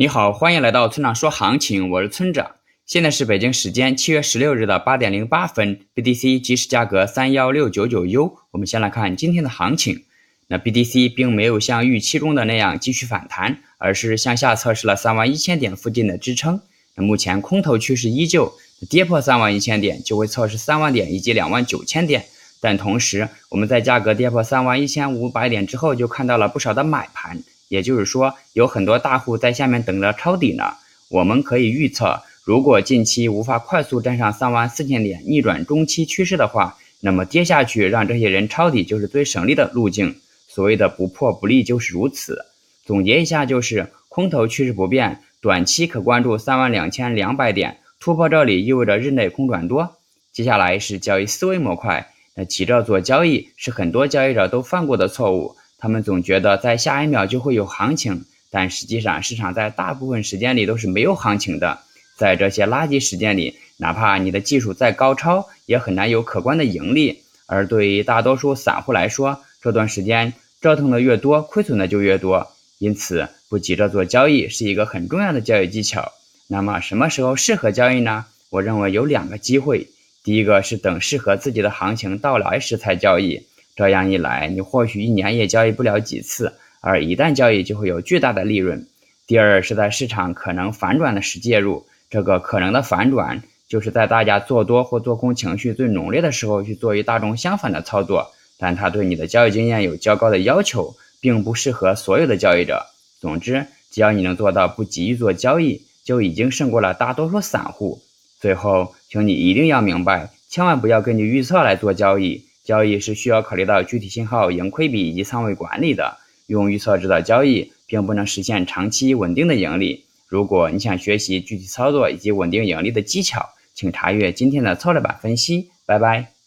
你好，欢迎来到村长说行情，我是村长。现在是北京时间七月十六日的八点零八分，BTC 即时价格三幺六九九 U。我们先来看今天的行情。那 BTC 并没有像预期中的那样继续反弹，而是向下测试了三万一千点附近的支撑。那目前空头趋势依旧，跌破三万一千点就会测试三万点以及两万九千点。但同时，我们在价格跌破三万一千五百点之后，就看到了不少的买盘。也就是说，有很多大户在下面等着抄底呢。我们可以预测，如果近期无法快速站上三万四千点，逆转中期趋势的话，那么跌下去让这些人抄底就是最省力的路径。所谓的不破不立就是如此。总结一下，就是空头趋势不变，短期可关注三万两千两百点突破，这里意味着日内空转多。接下来是交易思维模块，那急着做交易是很多交易者都犯过的错误。他们总觉得在下一秒就会有行情，但实际上市场在大部分时间里都是没有行情的。在这些垃圾时间里，哪怕你的技术再高超，也很难有可观的盈利。而对于大多数散户来说，这段时间折腾的越多，亏损的就越多。因此，不急着做交易是一个很重要的交易技巧。那么，什么时候适合交易呢？我认为有两个机会。第一个是等适合自己的行情到来时才交易。这样一来，你或许一年也交易不了几次，而一旦交易就会有巨大的利润。第二是在市场可能反转的时介入，这个可能的反转就是在大家做多或做空情绪最浓烈的时候去做与大众相反的操作，但它对你的交易经验有较高的要求，并不适合所有的交易者。总之，只要你能做到不急于做交易，就已经胜过了大多数散户。最后，请你一定要明白，千万不要根据预测来做交易。交易是需要考虑到具体信号、盈亏比以及仓位管理的。用预测指导交易并不能实现长期稳定的盈利。如果你想学习具体操作以及稳定盈利的技巧，请查阅今天的策略版分析。拜拜。